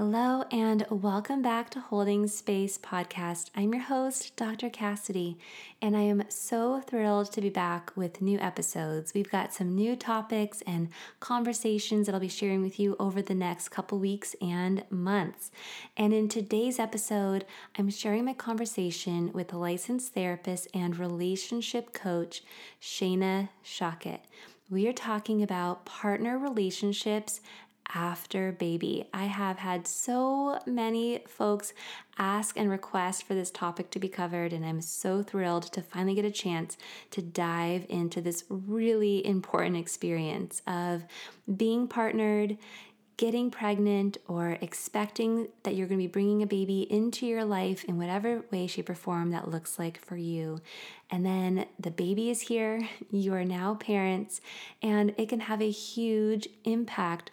Hello, and welcome back to Holding Space Podcast. I'm your host, Dr. Cassidy, and I am so thrilled to be back with new episodes. We've got some new topics and conversations that I'll be sharing with you over the next couple weeks and months. And in today's episode, I'm sharing my conversation with licensed therapist and relationship coach, Shana Shockett. We are talking about partner relationships after baby. I have had so many folks ask and request for this topic to be covered, and I'm so thrilled to finally get a chance to dive into this really important experience of being partnered. Getting pregnant or expecting that you're going to be bringing a baby into your life in whatever way, shape, or form that looks like for you. And then the baby is here, you are now parents, and it can have a huge impact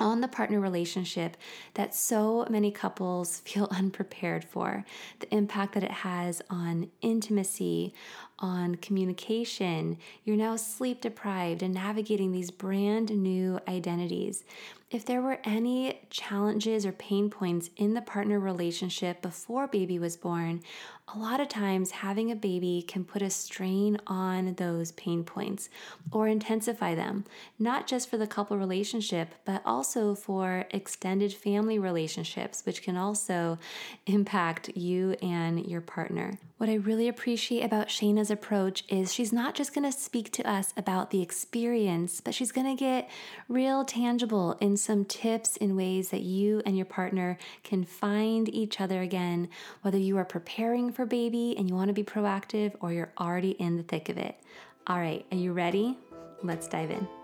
on the partner relationship that so many couples feel unprepared for. The impact that it has on intimacy, on communication. You're now sleep deprived and navigating these brand new identities. If there were any challenges or pain points in the partner relationship before baby was born, a lot of times having a baby can put a strain on those pain points or intensify them, not just for the couple relationship, but also for extended family relationships, which can also impact you and your partner. What I really appreciate about Approach is she's not just going to speak to us about the experience, but she's going to get real tangible in some tips in ways that you and your partner can find each other again, whether you are preparing for baby and you want to be proactive or you're already in the thick of it. All right, are you ready? Let's dive in.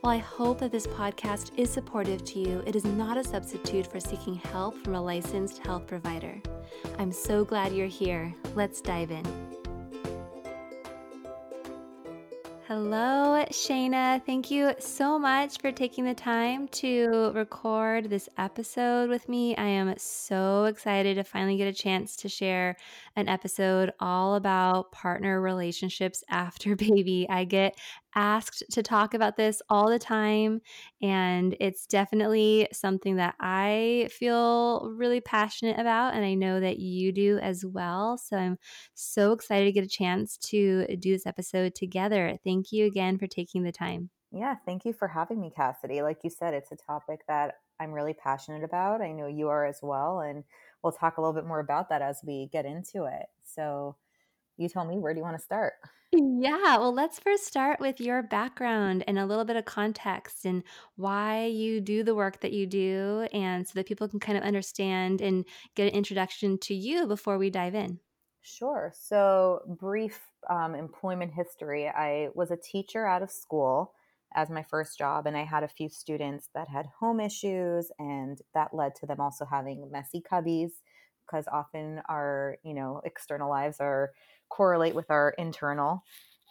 While I hope that this podcast is supportive to you, it is not a substitute for seeking help from a licensed health provider. I'm so glad you're here. Let's dive in. Hello, Shana. Thank you so much for taking the time to record this episode with me. I am so excited to finally get a chance to share an episode all about partner relationships after baby. I get asked to talk about this all the time, and it's definitely something that I feel really passionate about, and I know that you do as well. So I'm so excited to get a chance to do this episode together. Thank you again for taking the time. Yeah, thank you for having me, Cassidy. Like you said, it's a topic that I'm really passionate about. I know you are as well. And we'll talk a little bit more about that as we get into it. So, you tell me, where do you want to start? Yeah, well, let's first start with your background and a little bit of context and why you do the work that you do, and so that people can kind of understand and get an introduction to you before we dive in. Sure. So, brief um, employment history I was a teacher out of school as my first job, and I had a few students that had home issues, and that led to them also having messy cubbies because often our, you know, external lives are correlate with our internal.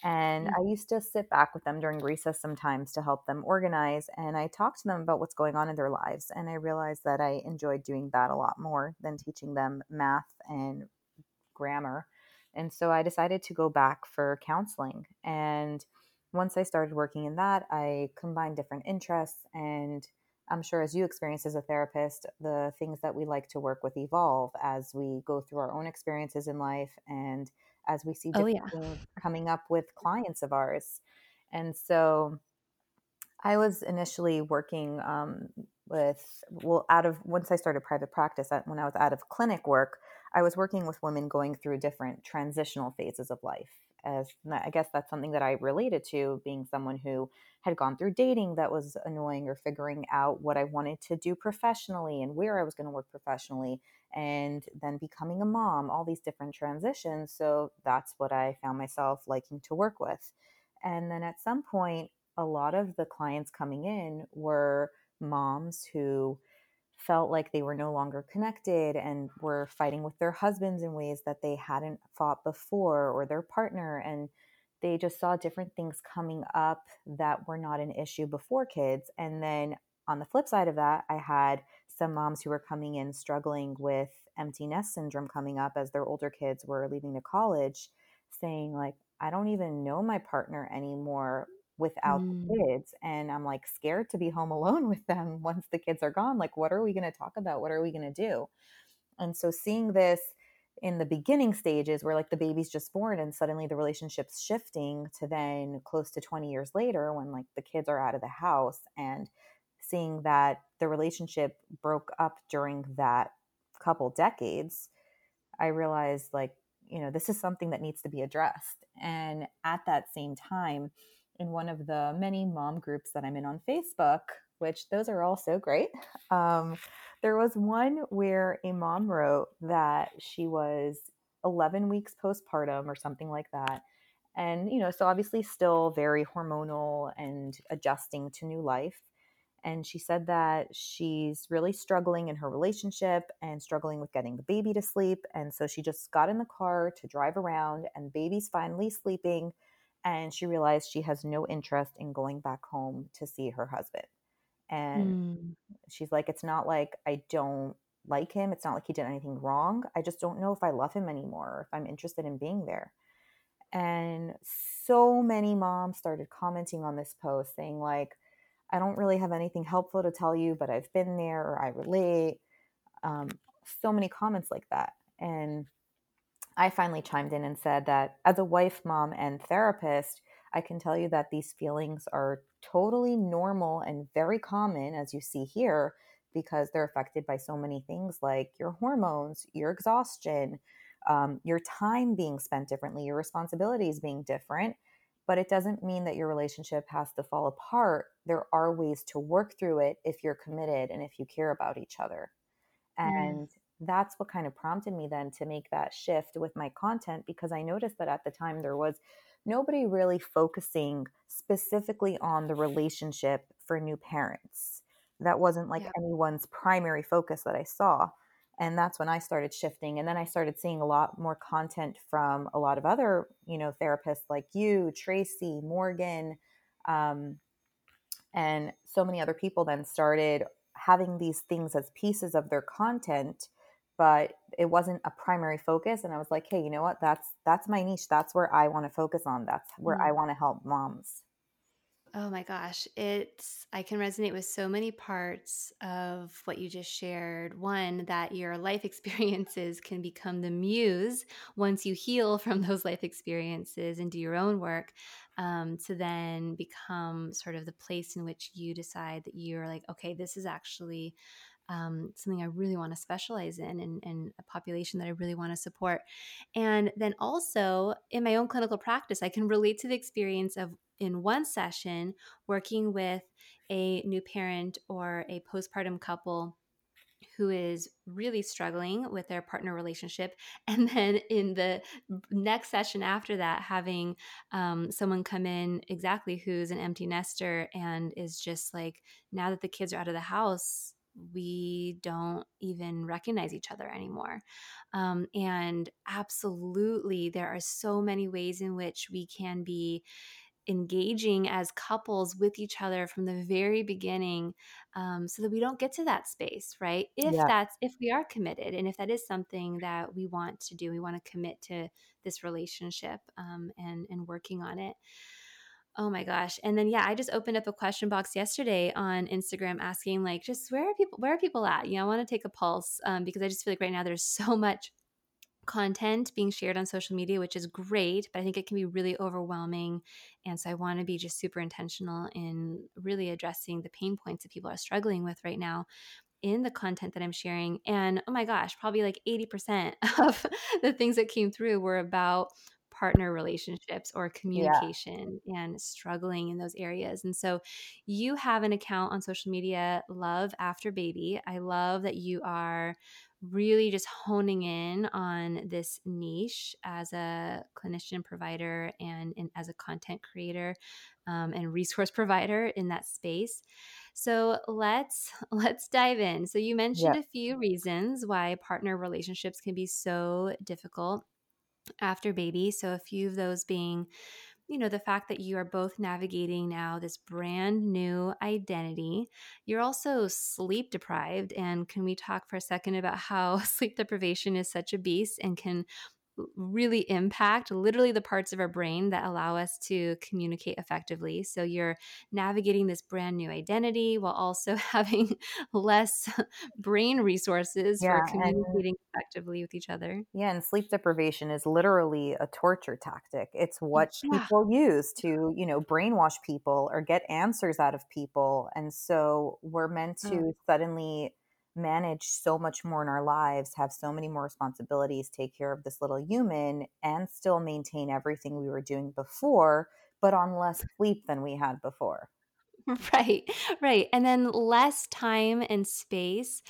And mm-hmm. I used to sit back with them during recess sometimes to help them organize. And I talked to them about what's going on in their lives. And I realized that I enjoyed doing that a lot more than teaching them math and grammar. And so I decided to go back for counseling. And once I started working in that, I combined different interests. And I'm sure as you experience as a therapist, the things that we like to work with evolve as we go through our own experiences in life and as we see different oh, yeah. things coming up with clients of ours. And so I was initially working um, with, well, out of, once I started private practice, when I was out of clinic work, I was working with women going through different transitional phases of life. As I guess that's something that I related to being someone who had gone through dating that was annoying or figuring out what I wanted to do professionally and where I was going to work professionally and then becoming a mom, all these different transitions. So that's what I found myself liking to work with. And then at some point, a lot of the clients coming in were moms who felt like they were no longer connected and were fighting with their husbands in ways that they hadn't fought before or their partner. And they just saw different things coming up that were not an issue before kids. And then on the flip side of that, I had some moms who were coming in struggling with empty nest syndrome coming up as their older kids were leaving to college, saying, like, I don't even know my partner anymore without mm. the kids. And I'm like scared to be home alone with them once the kids are gone. Like, what are we going to talk about? What are we going to do? And so seeing this in the beginning stages where like the baby's just born and suddenly the relationship's shifting to then close to 20 years later when like the kids are out of the house and seeing that the relationship broke up during that couple decades i realized like you know this is something that needs to be addressed and at that same time in one of the many mom groups that I'm in on Facebook, which those are all so great. Um, there was one where a mom wrote that she was 11 weeks postpartum or something like that. And, you know, so obviously still very hormonal and adjusting to new life. And she said that she's really struggling in her relationship and struggling with getting the baby to sleep. And so she just got in the car to drive around, and baby's finally sleeping and she realized she has no interest in going back home to see her husband. And mm. she's like, it's not like I don't like him. It's not like he did anything wrong. I just don't know if I love him anymore or if I'm interested in being there. And so many moms started commenting on this post saying, like, I don't really have anything helpful to tell you, but I've been there or I relate. Um, so many comments like that. And I finally chimed in and said that as a wife, mom, and therapist, I can tell you that these feelings are totally normal and very common, as you see here, because they're affected by so many things like your hormones, your exhaustion, um, your time being spent differently, your responsibilities being different. But it doesn't mean that your relationship has to fall apart. There are ways to work through it if you're committed and if you care about each other. Mm. That's what kind of prompted me then to make that shift with my content because I noticed that at the time there was nobody really focusing specifically on the relationship for new parents. That wasn't like yeah. anyone's primary focus that I saw. And that's when I started shifting. And then I started seeing a lot more content from a lot of other, you know, therapists like you, Tracy, Morgan, um, and so many other people then started having these things as pieces of their content but it wasn't a primary focus and i was like hey you know what? That's that's my niche. That's where i want to focus on. That's where mm-hmm. i want to help moms. Oh my gosh. It's i can resonate with so many parts of what you just shared. One that your life experiences can become the muse once you heal from those life experiences and do your own work um, to then become sort of the place in which you decide that you're like okay this is actually um, something I really want to specialize in and, and, a population that I really want to support. And then also in my own clinical practice, I can relate to the experience of in one session working with a new parent or a postpartum couple who is really struggling with their partner relationship and then in the next session after that having um, someone come in exactly who's an empty nester and is just like now that the kids are out of the house we don't even recognize each other anymore. Um, and absolutely, there are so many ways in which we can be engaging as couples with each other from the very beginning um, so that we don't get to that space right if yeah. that's if we are committed and if that is something that we want to do we want to commit to this relationship um, and and working on it Oh my gosh. And then yeah, I just opened up a question box yesterday on Instagram asking like just where are people where are people at? You know, I want to take a pulse um, because I just feel like right now there's so much content being shared on social media, which is great, but I think it can be really overwhelming. And so I want to be just super intentional in really addressing the pain points that people are struggling with right now in the content that I'm sharing. And oh my gosh, probably like 80% of the things that came through were about partner relationships or communication yeah. and struggling in those areas. And so you have an account on social media, Love After Baby. I love that you are really just honing in on this niche as a clinician provider and, and as a content creator um, and resource provider in that space. So let's let's dive in. So you mentioned a few reasons why partner relationships can be so difficult after baby. So a few of those being you know, the fact that you are both navigating now this brand new identity. You're also sleep deprived. And can we talk for a second about how sleep deprivation is such a beast and can really impact literally the parts of our brain that allow us to communicate effectively. So you're navigating this brand new identity while also having less brain resources for Yeah. And communicating effectively with each other. Yeah, and sleep deprivation is literally a torture tactic. It's what Yeah. people use to, you know, brainwash people or get answers out of people. And so we're meant Oh, to suddenly manage so much more in our lives, have so many more responsibilities, take care of this little human, and still maintain everything we were doing before, but on less sleep than we had before. Right, right. And then less time and space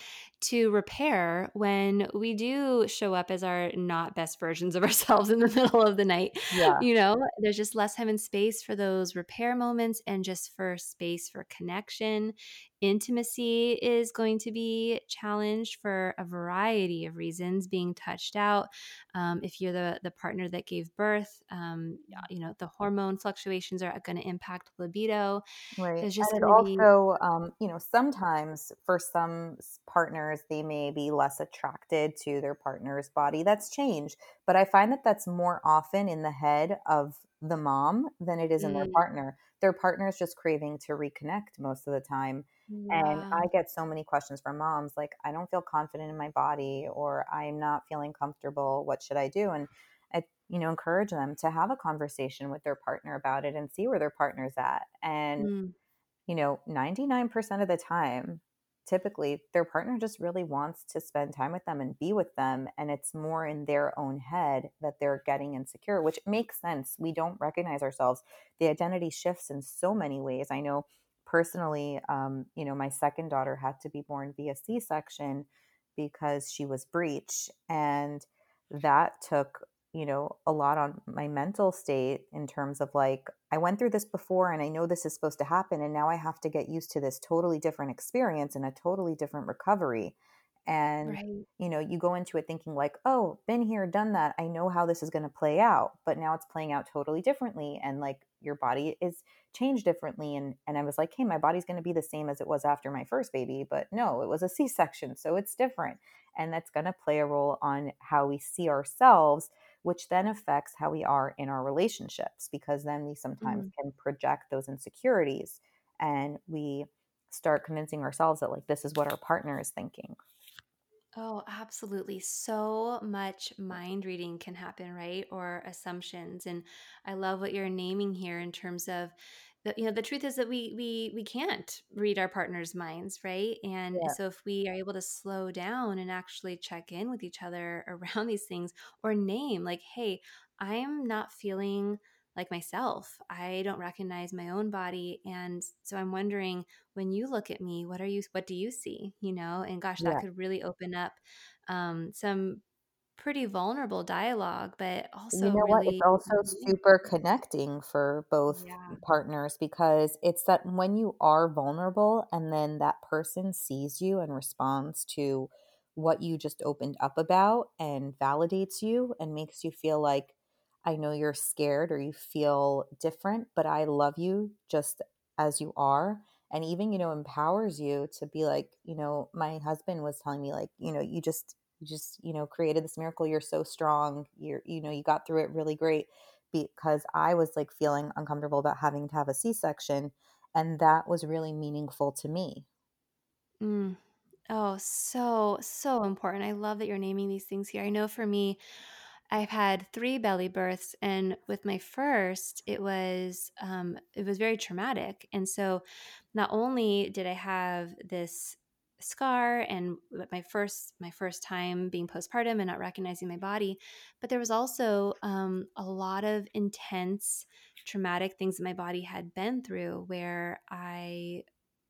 to repair when we do show up as our not best versions of ourselves in the middle of the night. Yeah, You know, there's just less time and space for those repair moments and just for space for connection. Intimacy is going to be challenged for a variety of reasons, being touched out. Um, if you're the, the partner that gave birth, um, you know, the hormone fluctuations are going to impact libido Right. there's just And it to be also, um, you know, sometimes for some s- partners, they may be less attracted to their partner's body. That's changed. But I find that that's more often in the head of the mom than it is in their mm, partner. Their partner is just craving to reconnect most of the time. And. I get so many questions from moms like, I don't feel confident in my body, or I'm not feeling comfortable. What should I do? And I, you know, encourage them to have a conversation with their partner about it and see where their partner's at. And Mm, you know, 99% of the time, typically their partner just really wants to spend time with them and be with them. And it's more in their own head that they're getting insecure, which makes sense. We don't recognize ourselves. The identity shifts in so many ways. I know personally, um, you know, my second daughter had to be born via C section because she was breech. And that took you know, a lot on my mental state in terms of like, I went through this before and I know this is supposed to happen. And now I have to get used to this totally different experience and a totally different recovery. And, right. you know, you go into it thinking, like, oh, been here, done that. I know how this is going to play out. But now it's playing out totally differently. And like your body is changed differently. And, and I was like, hey, my body's going to be the same as it was after my first baby. But no, it was a C section. So it's different. And that's going to play a role on how we see ourselves which then affects how we are in our relationships because then we sometimes Mm. can project those insecurities and we start convincing ourselves that like this is what our partner is thinking. Oh, absolutely. So much mind reading can happen, right? Or assumptions. And I love what you're naming here in terms of the, you know, the truth is that we we we can't read our partner's minds, right? And Yeah. so if we are able to slow down and actually check in with each other around these things or name like, hey, I'm not feeling like myself. I don't recognize my own body. And so I'm wondering when you look at me, what are you what do you see? You know, and gosh, that Yeah. could really open up um, some pretty vulnerable dialogue, but also You know what? It's also super connecting for both Yeah. partners because it's that when you are vulnerable and then that person sees you and responds to what you just opened up about and validates you and makes you feel like, I know you're scared or you feel different, but I love you just as you are. And even, you know, empowers you to be like, you know, my husband was telling me, like, you know, you just you just you know created this miracle you're so strong you're you know you got through it really great because i was like feeling uncomfortable about having to have a c-section and that was really meaningful to me Mm. Oh, so, so important. I love that you're naming these things here. I know for me, I've had three belly births, and with my first, it was um, it was very traumatic. And so, not only did I have this scar and my first my first time being postpartum and not recognizing my body, but there was also um, a lot of intense traumatic things that my body had been through, where I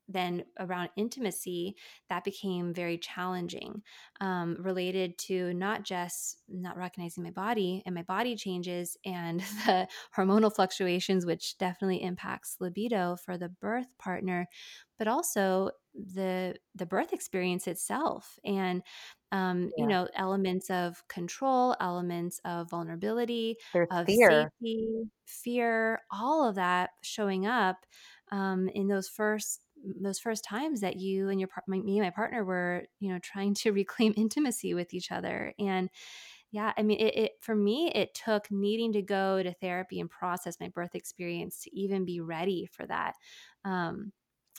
then around intimacy, that became very challenging, um, related to not just not recognizing my body and my body changes and the hormonal fluctuations, which definitely impacts libido for the birth partner, but also the the birth experience itself and um, Yeah. you know elements of control elements of vulnerability There's of fear. safety fear all of that showing up um, in those first those first times that you and your my, me and my partner were you know trying to reclaim intimacy with each other and yeah i mean it, it for me it took needing to go to therapy and process my birth experience to even be ready for that um,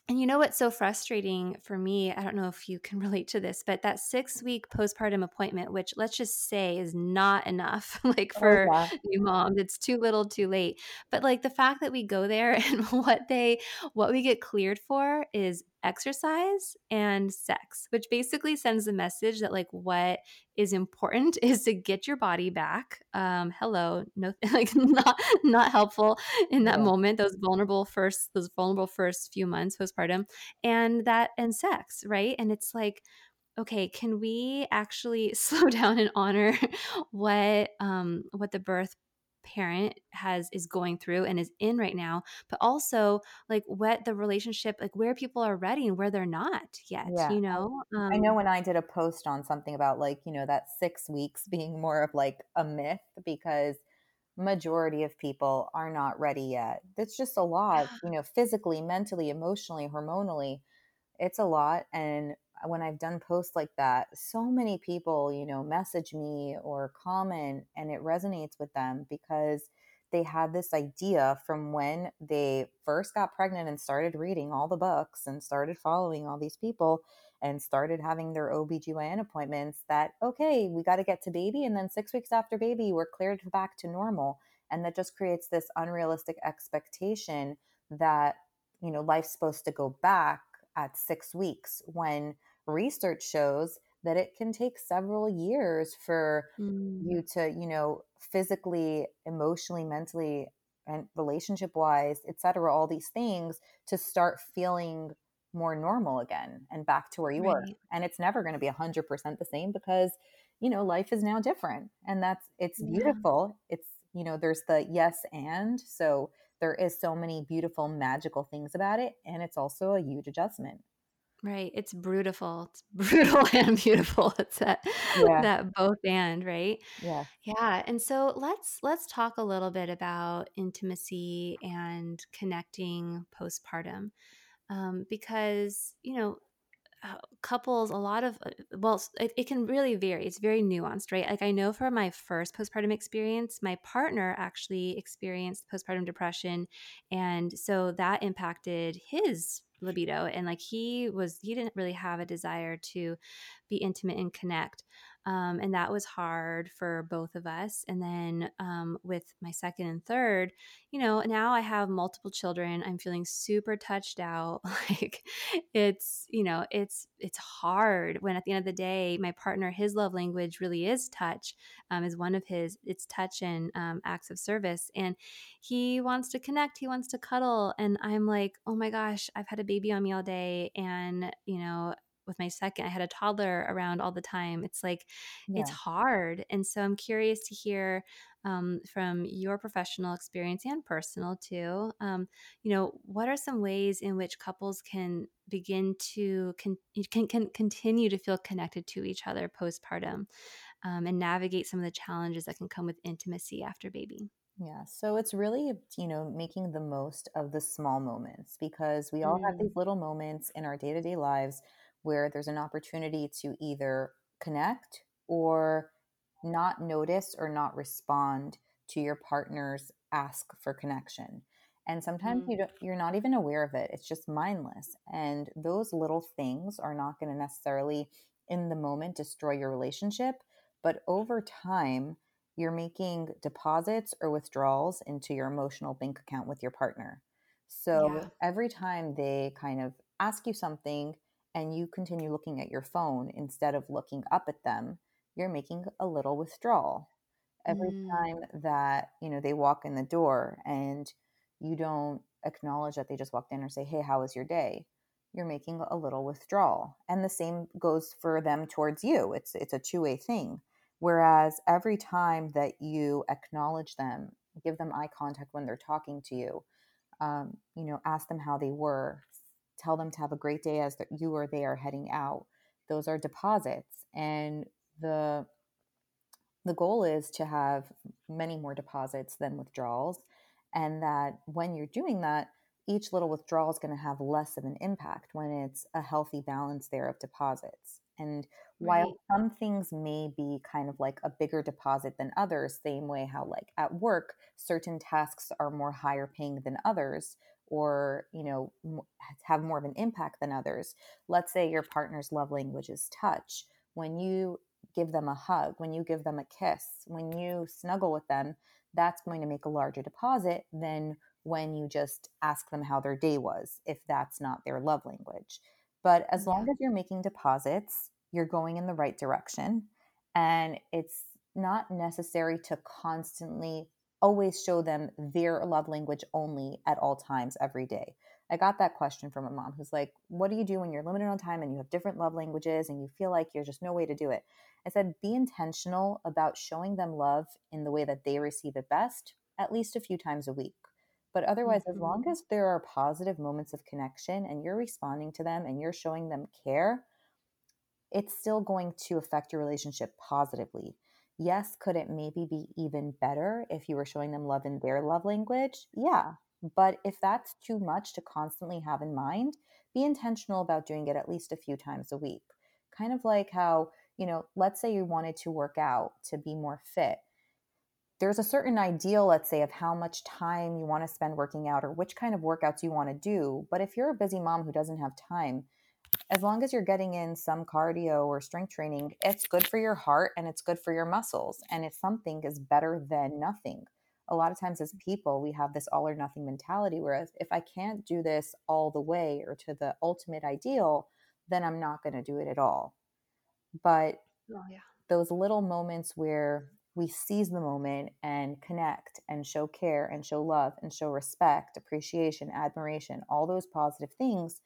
and you know what's so frustrating for me? I don't know if you can relate to this, but that six week postpartum appointment, which let's just say is not enough, like Oh, for yeah. new moms, it's too little too late. But like the fact that we go there and what they, what we get cleared for is exercise and sex, which basically sends the message that like what is important is to get your body back. Um, hello, no, like not, not helpful in that Yeah. moment, those vulnerable first, those vulnerable first few months postpartum, and that and sex, right? And it's like, okay, can we actually slow down and honor what um what the birth parent has is going through and is in right now but also like what the relationship like where people are ready and where they're not yet Yeah. you know I know um when I did a post on something about like, you know, that 6 weeks being more of like a myth because majority of people are not ready yet. It's just a lot, you know, physically, mentally, emotionally, hormonally. It's a lot. And when I've done posts like that, so many people, you know, message me or comment and it resonates with them because they had this idea from when they first got pregnant and started reading all the books and started following all these people and started having their OBGYN appointments that, okay, we got to get to baby. And then six weeks after baby, we're cleared back to normal. And that just creates this unrealistic expectation that, you know, life's supposed to go back at six weeks when research shows that it can take several years for Mm, you to, you know, physically, emotionally, mentally, and relationship wise, et cetera, all these things to start feeling more normal again and back to where you were. And it's never going to be 100% the same because, you know, life is now different. And that's, it's yeah beautiful. It's, you know, there's the yes and. So there is so many beautiful, magical things about it. And it's also a huge adjustment. Right. It's brutal. It's brutal and beautiful. It's that Yeah. that both and, right? Yeah. Yeah. And so let's let's talk a little bit about intimacy and connecting postpartum. Um, because, you know, uh, couples a lot of uh, well it, it can really vary it's very nuanced right like i know for my first postpartum experience my partner actually experienced postpartum depression and so that impacted his libido and like he was he didn't really have a desire to be intimate and connect um, and that was hard for both of us and then um, with my second and third you know now i have multiple children i'm feeling super touched out like it's you know it's it's hard when at the end of the day my partner his love language really is touch um, is one of his it's touch and um, acts of service and he wants to connect he wants to cuddle and i'm like oh my gosh i've had a baby on me all day and you know with my second i had a toddler around all the time it's like it's hard and so i'm curious to hear um, from your professional experience and personal too um, you know what are some ways in which couples can begin to con- can, can continue to feel connected to each other postpartum um, and navigate some of the challenges that can come with intimacy after baby Yeah. So it's really, you know, making the most of the small moments because we all have mm, these little moments in our day to day lives where there's an opportunity to either connect or not notice or not respond to your partner's ask for connection. And sometimes mm, you don't, you're not even aware of it. It's just mindless. And those little things are not going to necessarily in the moment destroy your relationship, but over time, you're making deposits or withdrawals into your emotional bank account with your partner. So yeah every time they kind of ask you something and you continue looking at your phone instead of looking up at them, you're making a little withdrawal. Every mm, time that, you know, they walk in the door and you don't acknowledge that they just walked in or say, "Hey, how was your day?" you're making a little withdrawal. And the same goes for them towards you. It's it's a two-way thing. Whereas every time that you acknowledge them, give them eye contact when they're talking to you, um, you know, ask them how they were, tell them to have a great day as you or they are heading out. Those are deposits, and the the goal is to have many more deposits than withdrawals, and that when you're doing that, each little withdrawal is going to have less of an impact when it's a healthy balance there of deposits. And while right. some things may be kind of like a bigger deposit than others, same way how like at work, certain tasks are more higher paying than others or, you know, have more of an impact than others. Let's say your partner's love language is touch. When you give them a hug, when you give them a kiss, when you snuggle with them, that's going to make a larger deposit than when you just ask them how their day was, if that's not their love language. But as yeah. long as you're making deposits, you're going in the right direction. And it's not necessary to constantly always show them their love language only at all times every day. I got that question from a mom who's like, What do you do when you're limited on time and you have different love languages and you feel like there's just no way to do it? I said, Be intentional about showing them love in the way that they receive it best, at least a few times a week. But otherwise, mm-hmm. as long mm-hmm. as there are positive moments of connection and you're responding to them and you're showing them care, it's still going to affect your relationship positively. Yes, could it maybe be even better if you were showing them love in their love language? Yeah. But if that's too much to constantly have in mind, be intentional about doing it at least a few times a week. Kind of like how, you know, let's say you wanted to work out to be more fit there's a certain ideal, let's say, of how much time you want to spend working out or which kind of workouts you want to do. But if you're a busy mom who doesn't have time, as long as you're getting in some cardio or strength training, it's good for your heart and it's good for your muscles. And if something is better than nothing, a lot of times as people, we have this all or nothing mentality. Whereas if I can't do this all the way or to the ultimate ideal, then I'm not going to do it at all. But oh, yeah. those little moments where we seize the moment and connect and show care and show love and show respect, appreciation, admiration, all those positive things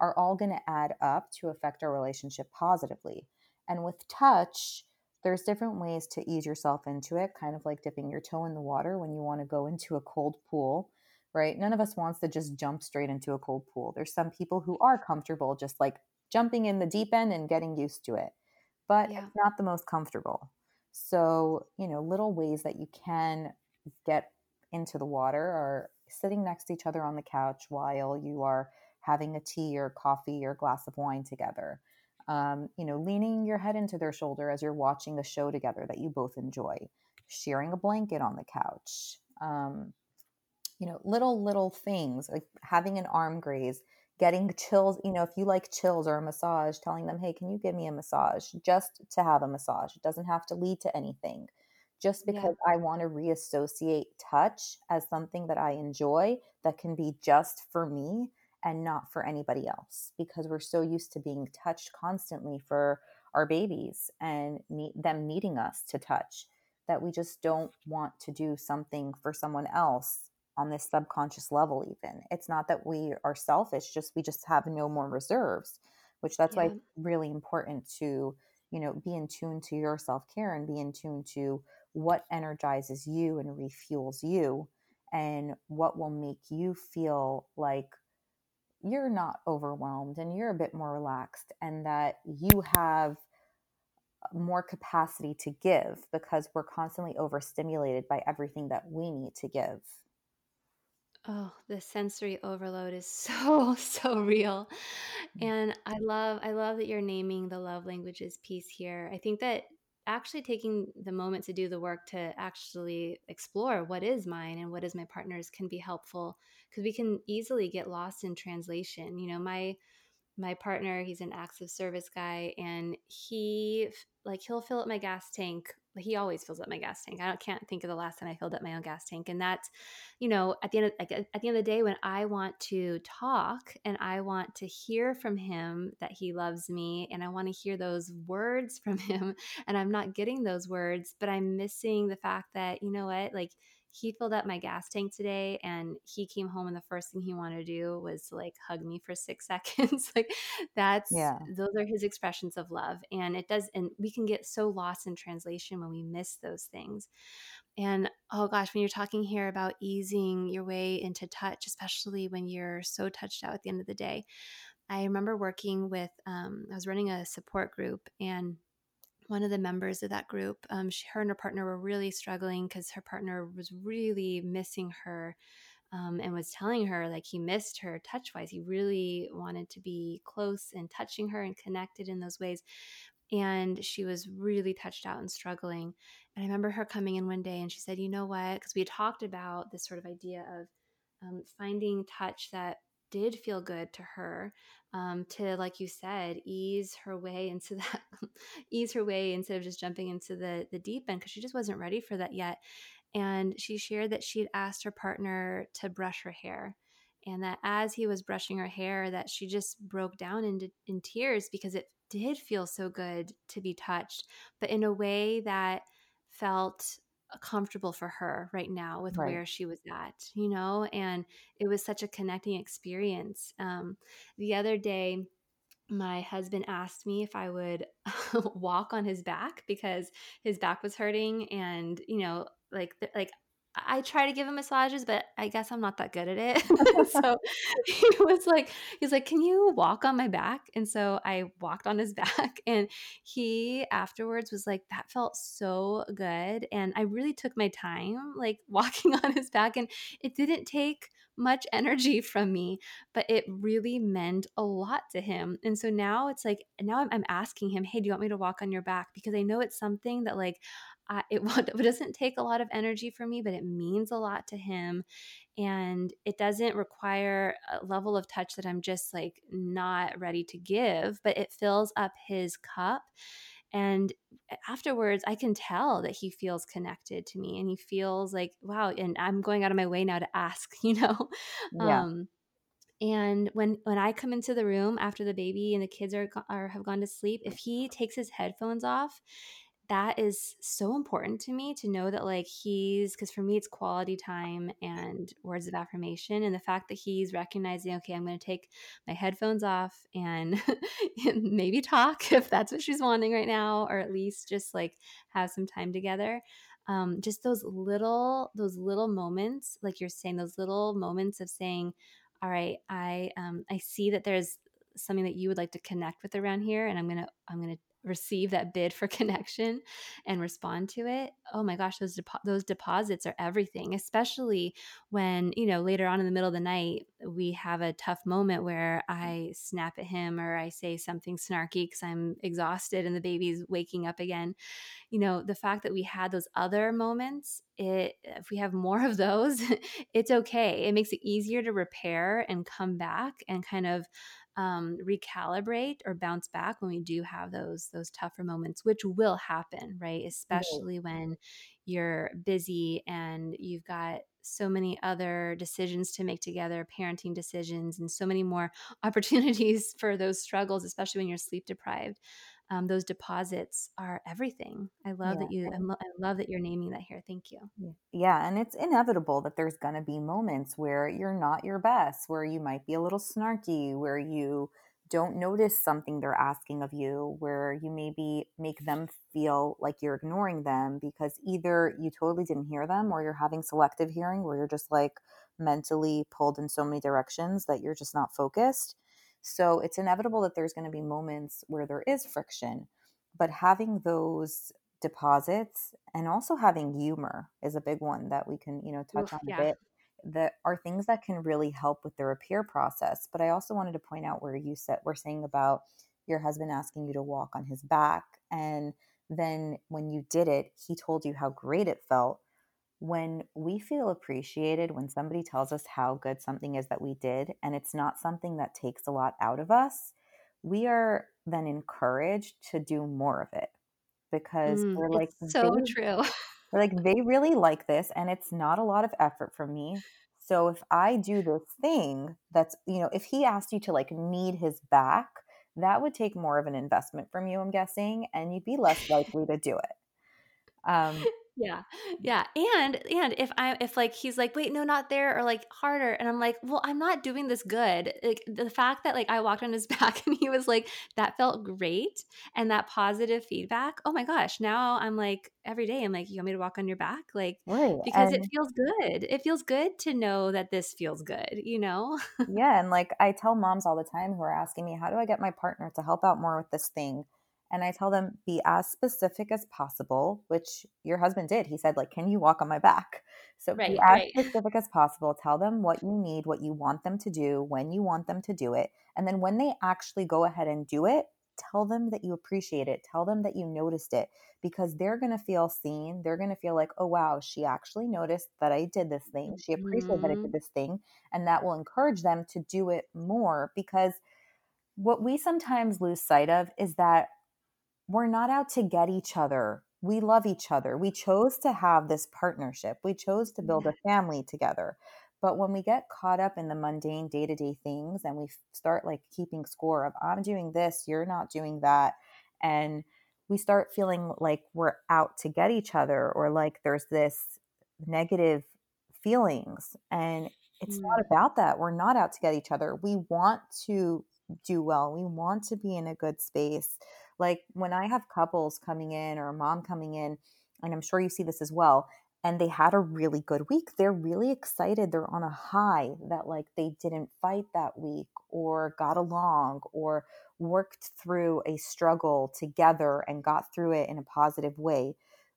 are all going to add up to affect our relationship positively. And with touch, there's different ways to ease yourself into it, kind of like dipping your toe in the water when you want to go into a cold pool, right? None of us wants to just jump straight into a cold pool. There's some people who are comfortable just like jumping in the deep end and getting used to it, but yeah. it's not the most comfortable. So, you know, little ways that you can get into the water are sitting next to each other on the couch while you are having a tea or coffee or glass of wine together. Um, you know, leaning your head into their shoulder as you're watching a show together that you both enjoy, sharing a blanket on the couch. Um, you know, little, little things like having an arm graze, getting chills you know if you like chills or a massage telling them hey can you give me a massage just to have a massage it doesn't have to lead to anything just because yeah. i want to reassociate touch as something that i enjoy that can be just for me and not for anybody else because we're so used to being touched constantly for our babies and need, them needing us to touch that we just don't want to do something for someone else on this subconscious level even it's not that we are selfish just we just have no more reserves which that's yeah. why it's really important to you know be in tune to your self-care and be in tune to what energizes you and refuels you and what will make you feel like you're not overwhelmed and you're a bit more relaxed and that you have more capacity to give because we're constantly overstimulated by everything that we need to give Oh, the sensory overload is so, so real. Mm. And I love I love that you're naming the love languages piece here. I think that actually taking the moment to do the work to actually explore what is mine and what is my partner's can be helpful because we can easily get lost in translation. You know, my my partner he's an acts of service guy and he like he'll fill up my gas tank he always fills up my gas tank i can't think of the last time i filled up my own gas tank and that's you know at the end of at the end of the day when i want to talk and i want to hear from him that he loves me and i want to hear those words from him and i'm not getting those words but i'm missing the fact that you know what like he filled up my gas tank today and he came home and the first thing he wanted to do was to like hug me for six seconds. like that's, yeah. those are his expressions of love. And it does, and we can get so lost in translation when we miss those things. And oh gosh, when you're talking here about easing your way into touch, especially when you're so touched out at the end of the day, I remember working with, um, I was running a support group and one of the members of that group, um, she, her and her partner were really struggling because her partner was really missing her um, and was telling her like he missed her touch wise. He really wanted to be close and touching her and connected in those ways. And she was really touched out and struggling. And I remember her coming in one day and she said, You know what? Because we had talked about this sort of idea of um, finding touch that did feel good to her um, to like you said ease her way into that ease her way instead of just jumping into the the deep end because she just wasn't ready for that yet. And she shared that she'd asked her partner to brush her hair and that as he was brushing her hair that she just broke down into in tears because it did feel so good to be touched but in a way that felt comfortable for her right now with right. where she was at, you know, and it was such a connecting experience. Um, the other day, my husband asked me if I would walk on his back because his back was hurting and you know like like I try to give him massages, but I guess I'm not that good at it. so he was like, he's like, can you walk on my back? And so I walked on his back and he afterwards was like, that felt so good. And I really took my time like walking on his back and it didn't take much energy from me, but it really meant a lot to him. And so now it's like, now I'm, I'm asking him, hey, do you want me to walk on your back? Because I know it's something that like I, it, it doesn't take a lot of energy for me, but it means a lot to him. And it doesn't require a level of touch that I'm just like not ready to give, but it fills up his cup. And afterwards, I can tell that he feels connected to me and he feels like, wow, and I'm going out of my way now to ask, you know? Yeah. Um, and when when I come into the room after the baby and the kids are, are have gone to sleep, if he takes his headphones off that is so important to me to know that like he's because for me it's quality time and words of affirmation and the fact that he's recognizing okay i'm going to take my headphones off and maybe talk if that's what she's wanting right now or at least just like have some time together. Um, just those little those little moments like you're saying those little moments of saying all right i um, i see that there's something that you would like to connect with around here and i'm gonna i'm gonna receive that bid for connection and respond to it oh my gosh those depo- those deposits are everything especially when you know later on in the middle of the night we have a tough moment where i snap at him or i say something snarky because i'm exhausted and the baby's waking up again. You know the fact that we had those other moments it if we have more of those it's okay. It makes it easier to repair and come back and kind of um, recalibrate or bounce back when we do have those those tougher moments, which will happen, right? Especially right. when you're busy and you've got so many other decisions to make together, parenting decisions, and so many more opportunities for those struggles, especially when you're sleep deprived. Um, those deposits are everything. I love yeah. that you. I love that you're naming that here. Thank you. Yeah, and it's inevitable that there's going to be moments where you're not your best, where you might be a little snarky, where you don't notice something they're asking of you, where you maybe make them feel like you're ignoring them because either you totally didn't hear them, or you're having selective hearing, where you're just like mentally pulled in so many directions that you're just not focused so it's inevitable that there's going to be moments where there is friction, but having those deposits and also having humor is a big one that we can, you know, touch Oof, on yeah. a bit that are things that can really help with the repair process. But I also wanted to point out where you said we're saying about your husband asking you to walk on his back and then when you did it, he told you how great it felt when we feel appreciated, when somebody tells us how good something is that we did, and it's not something that takes a lot out of us, we are then encouraged to do more of it because mm, we're like, so they, true. We're like, they really like this, and it's not a lot of effort from me. So if I do this thing that's, you know, if he asked you to like knead his back, that would take more of an investment from you, I'm guessing, and you'd be less likely to do it. Um, Yeah. Yeah. And and if I if like he's like, "Wait, no, not there," or like harder, and I'm like, "Well, I'm not doing this good." Like the fact that like I walked on his back and he was like, "That felt great," and that positive feedback. Oh my gosh! Now I'm like every day I'm like, "You want me to walk on your back?" Like Right. because it feels good. It feels good to know that this feels good. You know? Yeah, and like I tell moms all the time who are asking me, how do I get my partner to help out more with this thing? And I tell them, be as specific as possible, which your husband did. He said, like, can you walk on my back? So be as Right. specific as possible. Tell them what you need, what you want them to do, when you want them to do it. And then when they actually go ahead and do it, tell them that you appreciate it. Tell them that you noticed it because they're going to feel seen. They're going to feel like, oh, wow, she actually noticed that I did this thing. She appreciated that I did Mhm. this thing and that will encourage them to do it more because what we sometimes lose sight of is that we're not out to get each other. We love each other. We chose to have this partnership. We chose to build a family together. But when we get caught up in the mundane day to day things and we start like keeping score of, I'm doing this, you're not doing that. And we start feeling like we're out to get each other or like there's this negative feelings. And it's not Mm. about that. We're not out to get each other. We want to do well. We want to be in a good space. Like when I have couples coming in or a mom coming in, and I'm sure you see this as well, and they had a really good week, they're really excited. They're on a high that like they didn't fight that week or got along or worked through a struggle together and got through it in a positive way.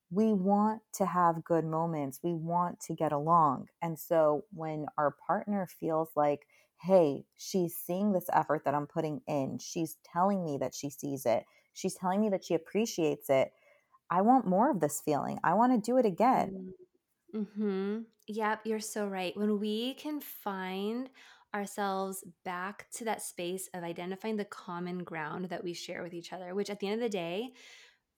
We want to have good moments. We want to get along. And so when our partner feels like, hey, she's seeing this effort that I'm putting in, she's telling me that she sees it, she's telling me that she appreciates it. I want more of this feeling. I want to do it again. Mhm. Yep, you're so right. When we can find ourselves back to that space of identifying the common ground that we share with each other, which at the end of the day,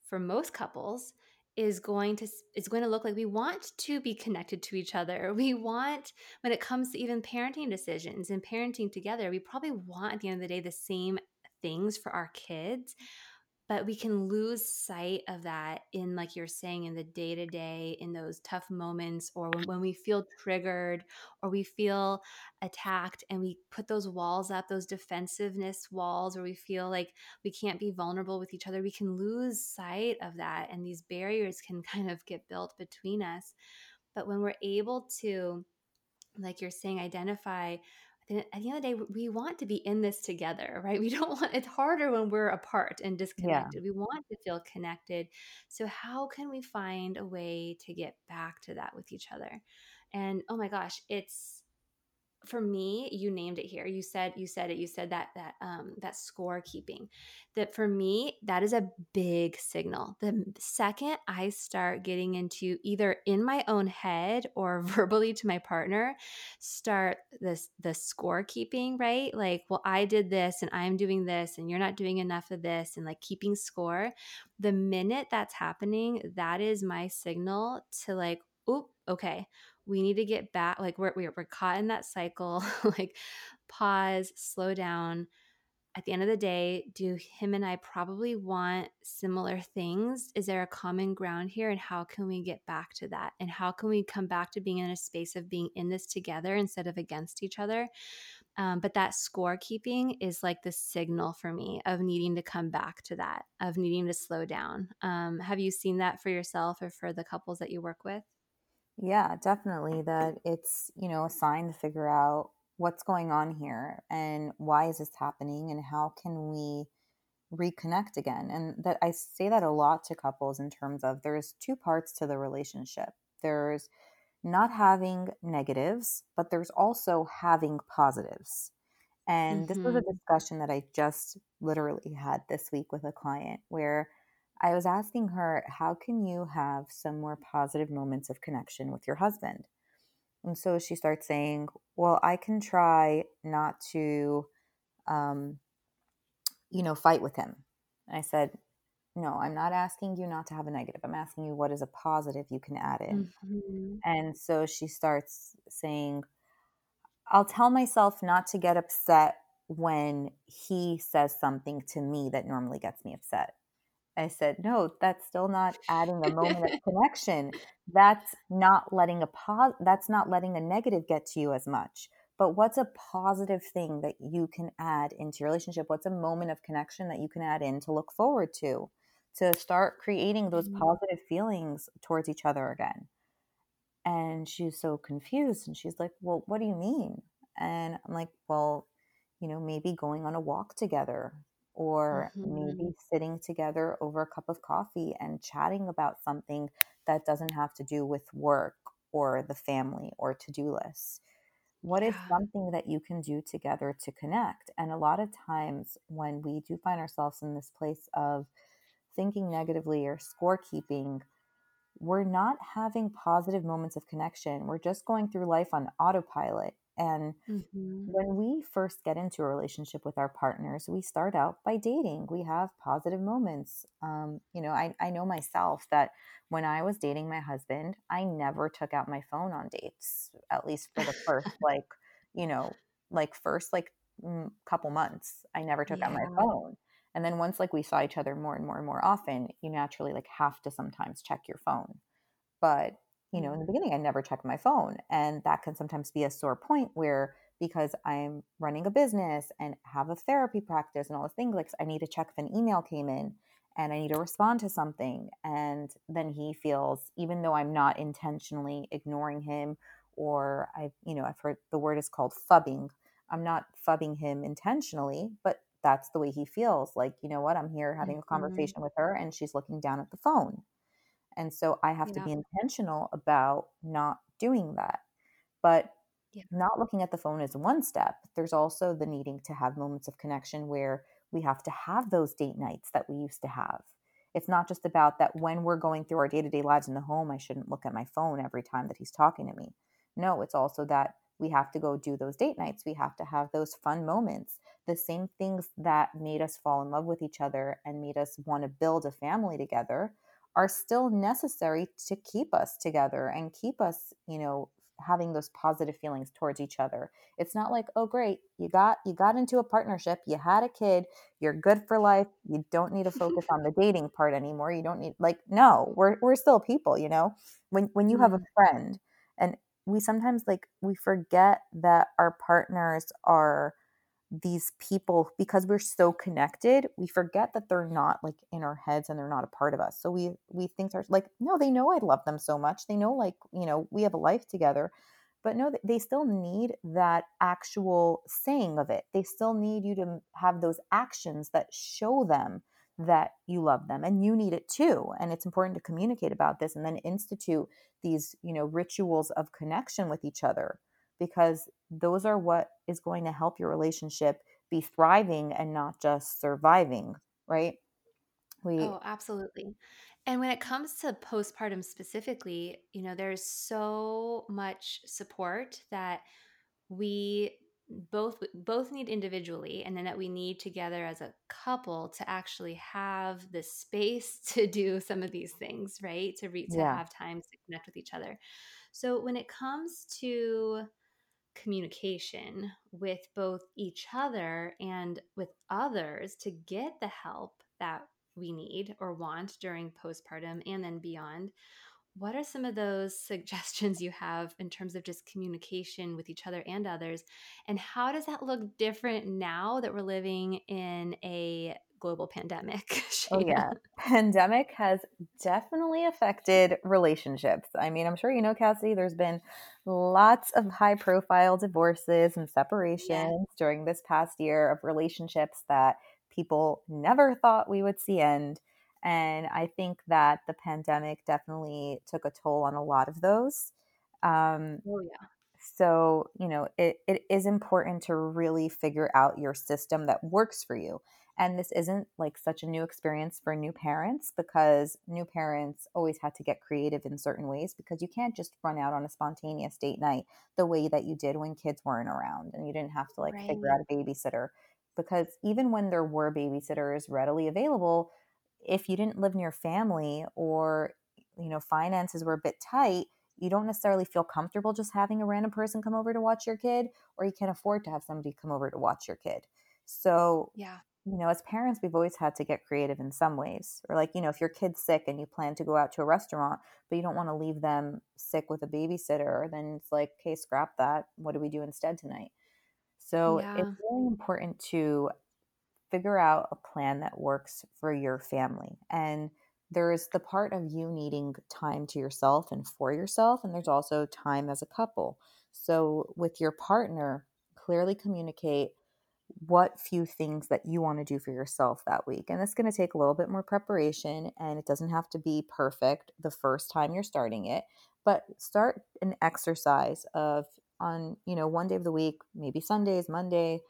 for most couples, is going to s- is going to look like we want to be connected to each other. We want when it comes to even parenting decisions and parenting together, we probably want at the end of the day the same things for our kids but we can lose sight of that in like you're saying in the day to day in those tough moments or when, when we feel triggered or we feel attacked and we put those walls up those defensiveness walls or we feel like we can't be vulnerable with each other we can lose sight of that and these barriers can kind of get built between us but when we're able to like you're saying, identify. At the end of the day, we want to be in this together, right? We don't want it's harder when we're apart and Yeah. disconnected. We want to feel connected. So, how can we find a way to get back to that with each other? And oh my gosh, it's for me you named it here. You said you said it you said that that um that score keeping that for me that is a big signal. The second i start getting into either in my own head or verbally to my partner start this the score keeping right? Like well i did this and i'm doing this and you're not doing enough of this and like keeping score. The minute that's happening that is my signal to like oop okay we need to get back like we're we're, caught in that cycle like pause slow down. At the end of the day do him and i probably want similar things? Is there a common ground here and how can we get back to that? And how can we come back to being in a space of being in this together instead of against each other? Um, but that scorekeeping is like the signal for me of needing to come back to that of needing to slow down. Um, have you seen that for yourself or for the couples that you work with Yeah, definitely that it's, you know, a sign to figure out what's going on here and why is this happening and how can we reconnect again. And that I say that a lot to couples in terms of there's two parts to the relationship. There's not having negatives, but there's also having positives. And this was a mm-hmm. discussion that I just literally had this week with a client where I was asking her, How can you have some more positive moments of connection with your husband? And so she starts saying, Well, I can try not to, um, you know, fight with him. And I said, No, I'm not asking you not to have a negative. I'm asking you what is a positive you can add in. Mm-hmm. And so she starts saying, I'll tell myself not to get upset when he says something to me that normally gets me upset. I said, no, that's still not adding a moment of connection. That's not letting a pos- that's not letting a negative get to you as much. But what's a positive thing that you can add into your relationship? What's a moment of connection that you can add in to look forward to? To start creating those Mhm. positive feelings towards each other again. And she's so confused and she's like, Well, what do you mean? And I'm like, Well, you know, maybe going on a walk together or Mhm. maybe sitting together over a cup of coffee and chatting about something that doesn't have to do with work or the family or to do lists. What is something that you can do together to connect? And a lot of times when we do find ourselves in this place of thinking negatively or scorekeeping, we're not having positive moments of connection. We're just going through life on autopilot. And Mhm. when we first get into a relationship with our partners, we start out by dating. We have positive moments. Um, you know, I, I know myself that when I was dating my husband, I never took out my phone on dates, at least for the first, like, you know, like first, like, mm, couple months. I never took out my phone. And then once like we saw each other more and more and more often, you naturally like have to sometimes check your phone. But, you know, in the Mm. beginning, I never checked my phone. And that can sometimes be a sore point where because I'm running a business and have a therapy practice and all those things, like I need to check if an email came in and I need to respond to something. And then he feels, even though I'm not intentionally ignoring him, or I've, you know, I've heard the word is called phubbing. I'm not phubbing him intentionally, but that's the way he feels. Like, you know what? I'm here having a Mhm. conversation with her and she's looking down at the phone and so I have to be intentional about not doing that. But Yeah. not looking at the phone is one step. There's also the needing to have moments of connection where we have to have those date nights that we used to have. It's not just about that when we're going through our day to day lives in the home, I shouldn't look at my phone every time that he's talking to me. No, it's also that we have to go do those date nights. We have to have those fun moments. The same things that made us fall in love with each other and made us want to build a family together are still necessary to keep us together and keep us, you know, having those positive feelings towards each other. It's not like, "Oh great, you got you got into a partnership, you had a kid, you're good for life. You don't need to focus on the dating part anymore. You don't need like no, we're we're still people, you know. When when you have a Mm. friend and we sometimes like we forget that our partners are these people because we're so connected we forget that they're not like in our heads and they're not a part of us. So we we think they're like no they know i love them so much. They know like you know we have a life together. But no they still need that actual saying of it. They still need you to have those actions that show them that you love them and you need it too. And it's important to communicate about this and then institute these you know rituals of connection with each other because those are what is going to help your relationship be thriving and not just surviving, right? We Oh, absolutely. And when it comes to postpartum specifically, you know, there's so much support that we both both need individually and then that we need together as a couple to actually have the space to do some of these things, right? To re- to yeah. have time to connect with each other. So when it comes to communication with both each other and with others to get the help that we need or want during postpartum and then beyond. What are some of those suggestions you have in terms of just communication with each other and others? And how does that look different now that we're living in a global pandemic, Oh yeah. Pandemic has definitely affected relationships. I mean, I'm sure you know, Cassie, there's been lots of high profile divorces and Yeah. separations during this past year of relationships that people never thought we would see end. And I think that the pandemic definitely took a toll on a lot of those. Um, Oh, yeah. so, you know, it, it is important to really figure out your system that works for you. And this isn't like such a new experience for new parents because new parents always had to get creative in certain ways because you can't just run out on a spontaneous date night the way that you did when kids weren't around and you didn't have to like figure out a babysitter. Because even when there were babysitters readily available, if you didn't live near family or, you know, finances were a bit tight, you don't necessarily feel comfortable just having a random person come over to watch your kid, or you can't afford to have somebody come over to watch your kid. So Yeah. You know, as parents, we've always had to get creative in some ways. Or, like, you know, if your kid's sick and you plan to go out to a restaurant, but you don't want to leave them sick with a babysitter, then it's like, okay, scrap that. What do we do instead tonight? So, Yeah. it's really important to figure out a plan that works for your family. And there's the part of you needing time to yourself and for yourself, and there's also time as a couple. So, with your partner, clearly communicate what few things that you want to do for yourself that week. And it's going to take a little bit more preparation and it doesn't have to be perfect the first time you're starting it, but start an exercise of on, you know, one day of the week, maybe Sundays, Monday,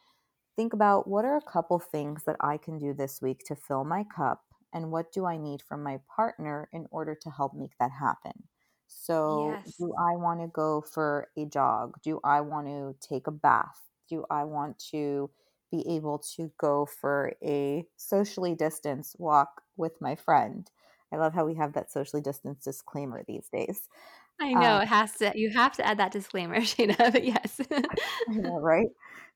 think about what are a couple things that I can do this week to fill my cup and what do I need from my partner in order to help make that happen. So, Yes. do I want to go for a jog? Do I want to take a bath? Do I want to be able to go for a socially distanced walk with my friend? I love how we have that socially distanced disclaimer these days. I know Um, it has to you have to add that disclaimer, Shayna, but yes. I know, right?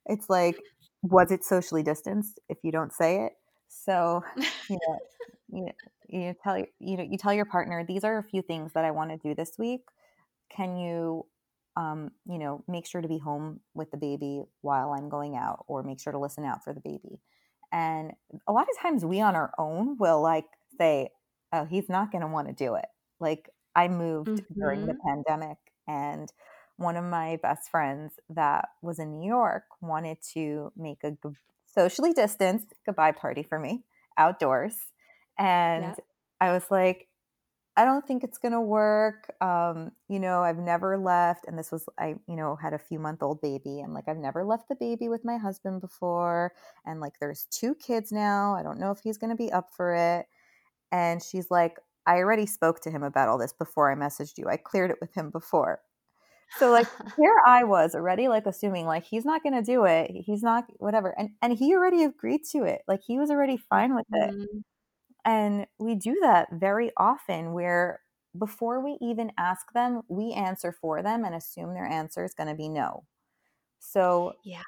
It's like, was it socially distanced if you don't say it? So, you know, you, you tell you know you tell your partner these are a few things that I want to do this week. Can you um, you know, make sure to be home with the baby while I'm going out or make sure to listen out for the baby. And a lot of times we on our own will like say, oh, he's not going to want to do it. Like I moved during the Mhm. pandemic and one of my best friends that was in New York wanted to make a socially distanced goodbye party for me outdoors. And Yep. I was like, I don't think it's gonna work. Um, you know, I've never left, and this was I, you know, had a few month old baby, and like I've never left the baby with my husband before, and like there's two kids now. I don't know if he's gonna be up for it. And she's like, I already spoke to him about all this before I messaged you. I cleared it with him before. So like here I was already like assuming like he's not gonna do it. He's not whatever. And and he already agreed to it. Like he was already fine with it. Mhm. And we do that very often where before we even ask them, we answer for them and assume their answer is going to be no. So, Yeah.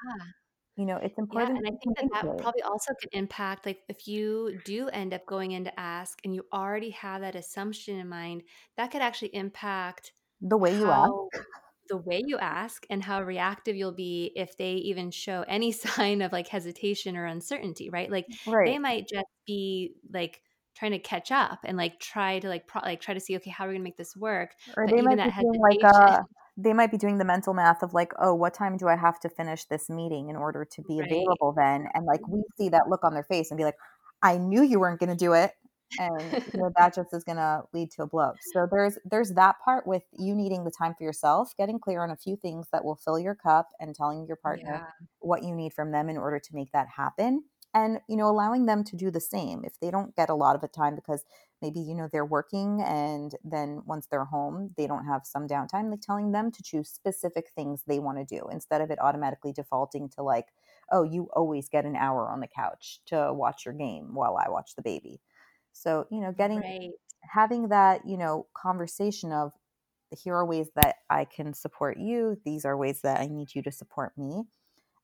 you know, it's important. Yeah, and I think that that probably also could impact, like, if you do end up going in to ask and you already have that assumption in mind, that could actually impact the way you how ask. the way you ask and how reactive you'll be if they even show any sign of, like, hesitation or uncertainty, right? Like, they might just be, like, trying to catch up and, like, try to, like, pro like, try to see, "Okay, how are we gonna make this work?" Or But they even might that be doing like a uh, they might be doing the mental math of like, "Oh, what time do I have to finish this meeting in order to be Right. available then?" And like we see that look on their face and be like, "I knew you weren't to do it." And you know that just is to lead to a blow. So there's there's that part with you needing the time for yourself, getting clear on a few things that will fill your cup and telling your partner Yeah. what you need from them in order to make that happen. And you know, allowing them to do the same if they don't get a lot of the time because maybe you know they're working and then once they're home they don't have some downtime like telling them to choose specific things they want to do instead of it automatically defaulting to like oh you always get an hour on the couch to watch your game while i watch the baby. So you know getting Right. having that you know conversation of here are ways that i can support you. These are ways that i need you to support me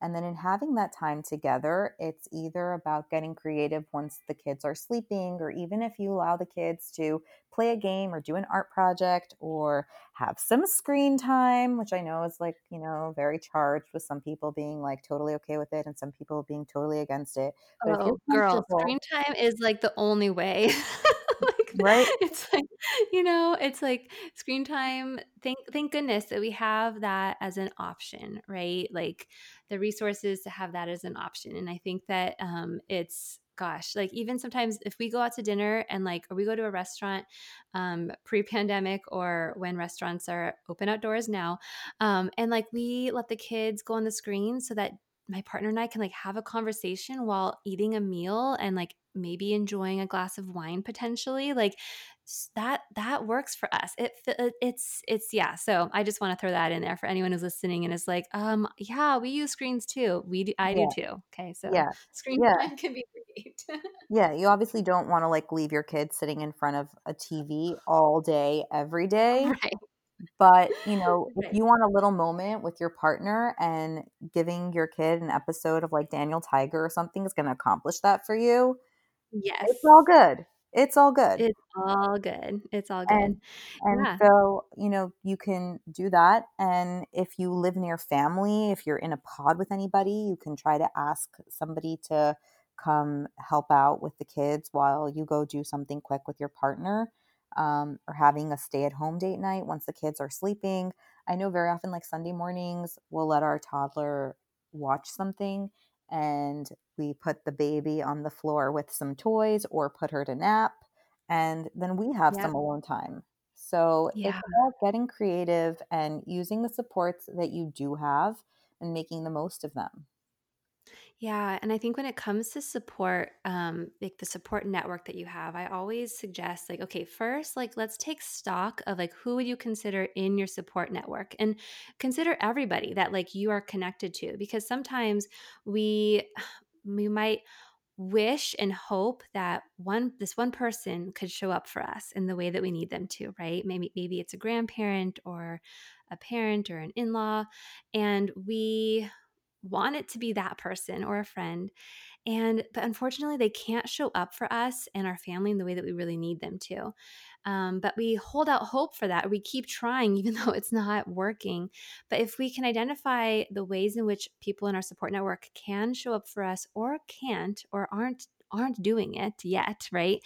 and then in having that time together, it's either about getting creative once the kids are sleeping, or even if you allow the kids to play a game or do an art project or have some screen time, which I know is like, you know, very charged with some people being like totally okay with it and some people being totally against it. But Oh, girl, screen time is, like, the only way. Right? it's like, you know, it's like screen time thank thank goodness that we have that as an option, right? Like, the resources to have that as an option, and I think that, um, it's gosh, like, even sometimes if we go out to dinner and, like or we go to a restaurant, um, pre-pandemic or when restaurants are open outdoors now, um, and, like, we let the kids go on the screen so that my partner and I can like have a conversation while eating a meal and like maybe enjoying a glass of wine potentially like that that works for us. It it's it's yeah so i just want to throw that in there for anyone who's listening and is like um yeah we use screens too. We do, i do too okay so yeah, screen yeah. time can be great. Yeah, you obviously don't want to like leave your kids sitting in front of a TV all day, every day right. But, you know, if you want a little moment with your partner and giving your kid an episode of like Daniel Tiger or something is going to accomplish that for you, it's all good. It's all good. It's all good. It's all And good. and Yeah. so, you know, you can do that, and if you live near family, if you're in a pod with anybody, you can try to ask somebody to come help out with the kids while you go do something quick with your partner, um, or having a stay-at-home date night once the kids are sleeping. I know very often, like Sunday mornings, we'll let our toddler watch something, and we put the baby on the floor with some toys or put her to nap and then we have Yep. some alone time. So it's Yeah. about getting creative and using the supports that you do have and making the most of them. Yeah, and I think when it comes to support, um, like the support network that you have, I always suggest like, okay, first, like let's take stock of like who would you consider in your support network and consider everybody that like you are connected to because sometimes we we might wish and hope that one this one person could show up for us in the way that we need them to, right? Maybe maybe it's a grandparent or a parent or an in-law and we want it to be that person or a friend and but unfortunately they can't show up for us and our family in the way that we really need them to um, but we hold out hope for that. We keep trying even though it's not working. But if we can identify the ways in which people in our support network can show up for us or can't or aren't aren't doing it yet right?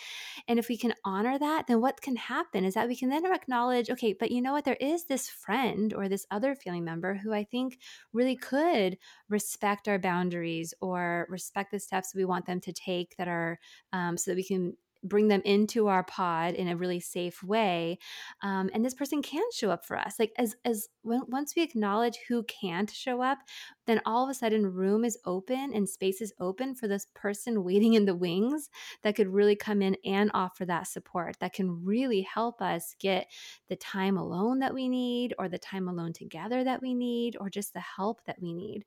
And if we can honor that then what can happen is that we can then acknowledge okay but you know what? There is this friend or this other family member who i think really could respect our boundaries or respect the steps we want them to take that are um, so that we can bring them into our pod in a really safe way um, and this person can show up for us. Like as as when, once we acknowledge who can't show up then all of a sudden room is open and space is open for this person waiting in the wings that could really come in and offer that support that can really help us get the time alone that we need or the time alone together that we need or just the help that we need.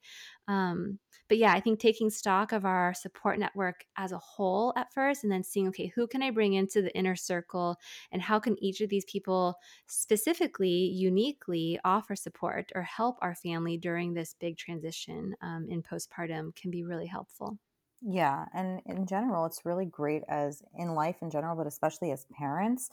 Um, but yeah i think taking stock of our support network as a whole at first and then seeing okay who can i bring into the inner circle and how can each of these people specifically uniquely offer support or help our family during this big transition um, in postpartum can be really helpful. Yeah, and in general, it's really great as in life in general, but especially as parents,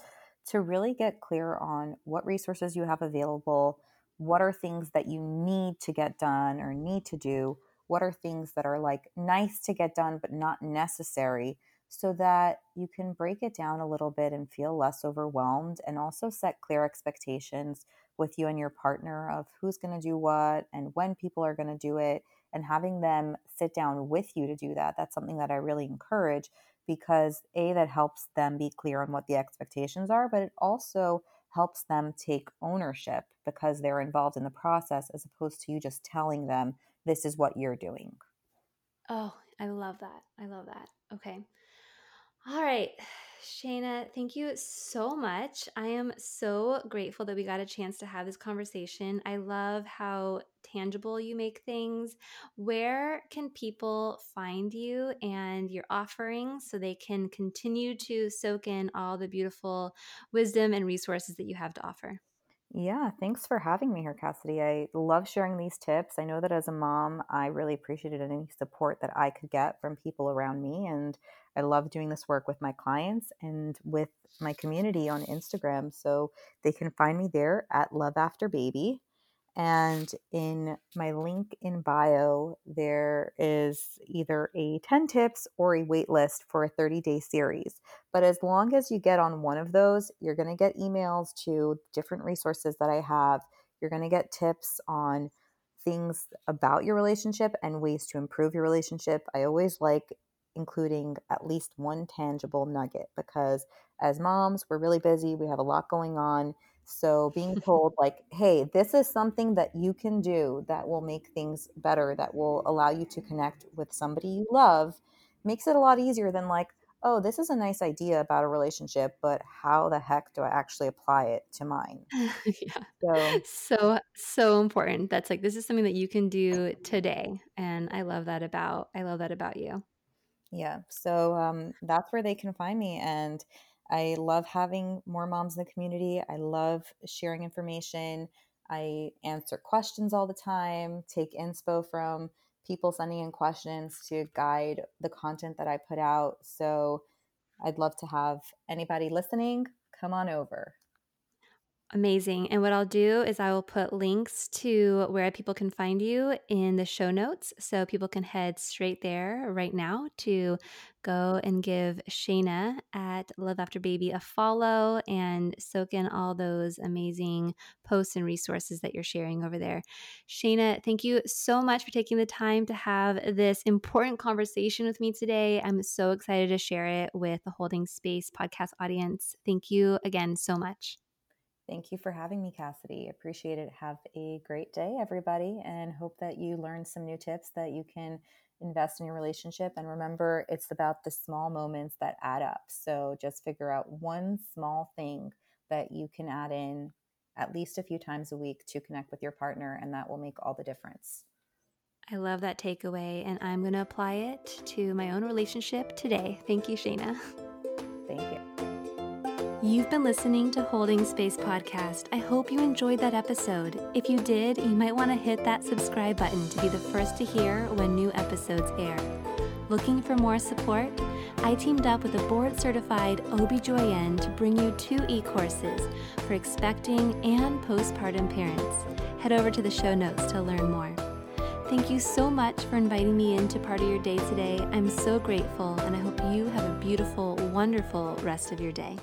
to really get clear on what resources you have available, what are things that you need to get done or need to do, what are things that are like nice to get done but not necessary, so that you can break it down a little bit and feel less overwhelmed and also set clear expectations with you and your partner of who's going to do what and when people are going to do it and having them sit down with you to do that that's something that i really encourage because a that helps them be clear on what the expectations are but it also helps them take ownership because they're involved in the process as opposed to you just telling them this is what you're doing. Oh i love that. I love that. Okay All right, Shayna, thank you so much. I am so grateful that we got a chance to have this conversation. I love how tangible you make things. Where can people find you and your offerings so they can continue to soak in all the beautiful wisdom and resources that you have to offer? Yeah, thanks for having me here, Cassidy. I love sharing these tips. I know that as a mom, I really appreciated any support that I could get from people around me. And I love doing this work with my clients and with my community on Instagram. So they can find me there at Love After Baby. And in my link in bio, there is either a 10 tips or a wait list for a 30 day series. But as long as you get on one of those, you're going to get emails to different resources that I have. You're going to get tips on things about your relationship and ways to improve your relationship. I always like including at least one tangible nugget because as moms, we're really busy, we have a lot going on so being told like, hey, this is something that you can do that will make things better, that will allow you to connect with somebody you love, makes it a lot easier than like, oh, this is a nice idea about a relationship, but how the heck do I actually apply it to mine? yeah. So So, so important. That's like, this is something that you can do today. And I love that about, I love that about you. Yeah. So um, that's where they can find me. And I love having more moms in the community. I love sharing information. I answer questions all the time, take inspo from people sending in questions to guide the content that I put out. So I'd love to have anybody listening come on over. Amazing. And what I'll do is I will put links to where people can find you in the show notes. So people can head straight there right now to go and give Shayna at Love After Baby a follow and soak in all those amazing posts and resources that you're sharing over there. Shayna, thank you so much for taking the time to have this important conversation with me today. I'm so excited to share it with the Holding Space podcast audience. Thank you again so much. Thank you for having me, Cassidy. Appreciate it. Have a great day, everybody, and hope that you learn some new tips that you can invest in your relationship. And remember, it's about the small moments that add up. So just figure out one small thing that you can add in at least a few times a week to connect with your partner, and that will make all the difference. I love that takeaway, and I'm going to apply it to my own relationship today. Thank you, Shayna. You've been listening to Holding Space Podcast. I hope you enjoyed that episode. If you did, you might want to hit that subscribe button to be the first to hear when new episodes air. Looking for more support? I teamed up with a board certified OBGYN to bring you two e courses for expecting and postpartum parents. Head over to the show notes to learn more. Thank you so much for inviting me into part of your day today. I'm so grateful, and I hope you have a beautiful, wonderful rest of your day.